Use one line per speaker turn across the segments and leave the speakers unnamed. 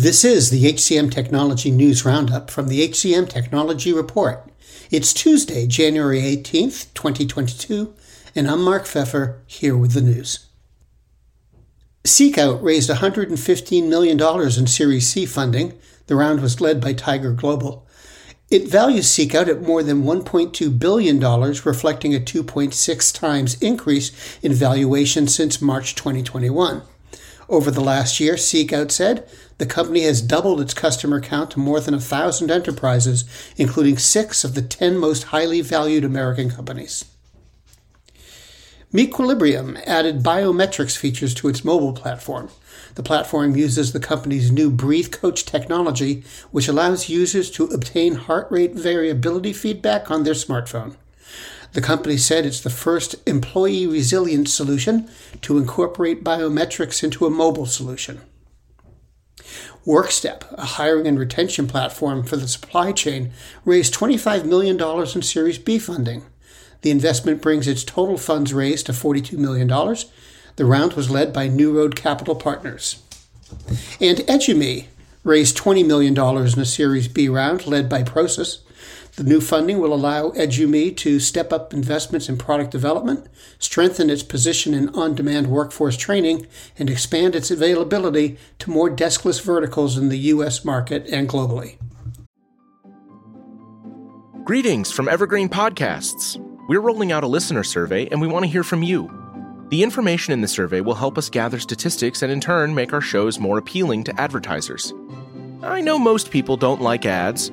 This is the HCM Technology News Roundup from the HCM Technology Report. It's Tuesday, January 18th, 2022, and I'm Mark Pfeffer here with the news. Seekout raised $115 million in Series C funding. The round was led by Tiger Global. It values Seekout at more than $1.2 billion, reflecting a 2.6 times increase in valuation since March 2021. Over the last year, Seekout said the company has doubled its customer count to more than 1,000 enterprises, including six of the 10 most highly valued American companies. Mequilibrium added biometrics features to its mobile platform. The platform uses the company's new Breathe Coach technology, which allows users to obtain heart rate variability feedback on their smartphone. The company said it's the first employee resilience solution to incorporate biometrics into a mobile solution. Workstep, a hiring and retention platform for the supply chain, raised $25 million in Series B funding. The investment brings its total funds raised to $42 million. The round was led by New Road Capital Partners. And Edume raised $20 million in a Series B round led by Prosus. The new funding will allow Edume to step up investments in product development, strengthen its position in on demand workforce training, and expand its availability to more deskless verticals in the U.S. market and globally.
Greetings from Evergreen Podcasts. We're rolling out a listener survey and we want to hear from you. The information in the survey will help us gather statistics and in turn make our shows more appealing to advertisers. I know most people don't like ads,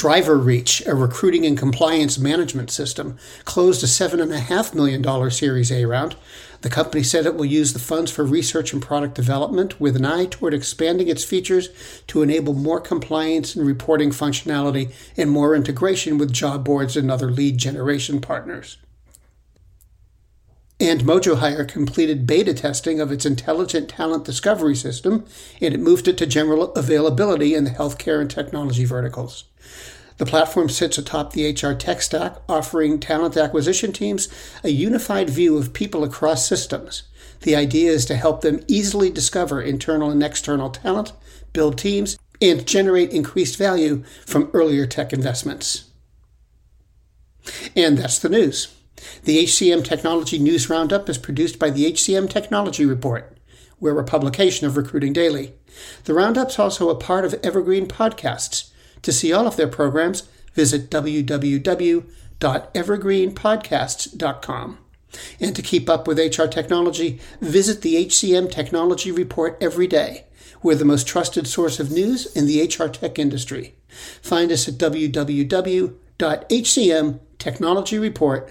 Driver Reach, a recruiting and compliance management system, closed a $7.5 million Series A round. The company said it will use the funds for research and product development with an eye toward expanding its features to enable more compliance and reporting functionality and more integration with job boards and other lead generation partners. And Mojo Hire completed beta testing of its intelligent talent discovery system, and it moved it to general availability in the healthcare and technology verticals. The platform sits atop the HR tech stack, offering talent acquisition teams a unified view of people across systems. The idea is to help them easily discover internal and external talent, build teams, and generate increased value from earlier tech investments. And that's the news. The HCM Technology News Roundup is produced by the HCM Technology Report. We're a publication of Recruiting Daily. The Roundup's also a part of Evergreen Podcasts. To see all of their programs, visit www.evergreenpodcasts.com. And to keep up with HR technology, visit the HCM Technology Report every day. We're the most trusted source of news in the HR tech industry. Find us at www.hcmtechnologyreport.com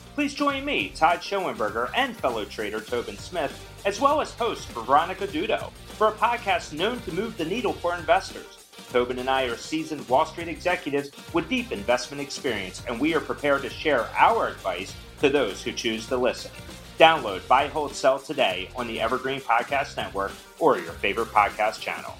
Please join me, Todd Schoenberger, and fellow trader Tobin Smith, as well as host Veronica Dudo, for a podcast known to move the needle for investors. Tobin and I are seasoned Wall Street executives with deep investment experience, and we are prepared to share our advice to those who choose to listen. Download Buy, Hold, Sell today on the Evergreen Podcast Network or your favorite podcast channel.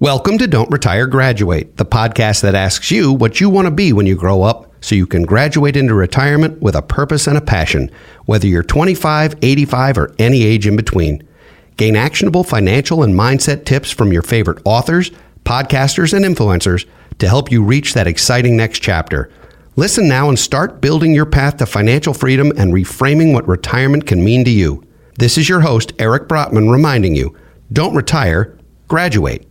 Welcome to Don't Retire Graduate, the podcast that asks you what you want to be when you grow up so you can graduate into retirement with a purpose and a passion, whether you're 25, 85, or any age in between. Gain actionable financial and mindset tips from your favorite authors, podcasters, and influencers to help you reach that exciting next chapter. Listen now and start building your path to financial freedom and reframing what retirement can mean to you. This is your host, Eric Brotman, reminding you don't retire, graduate.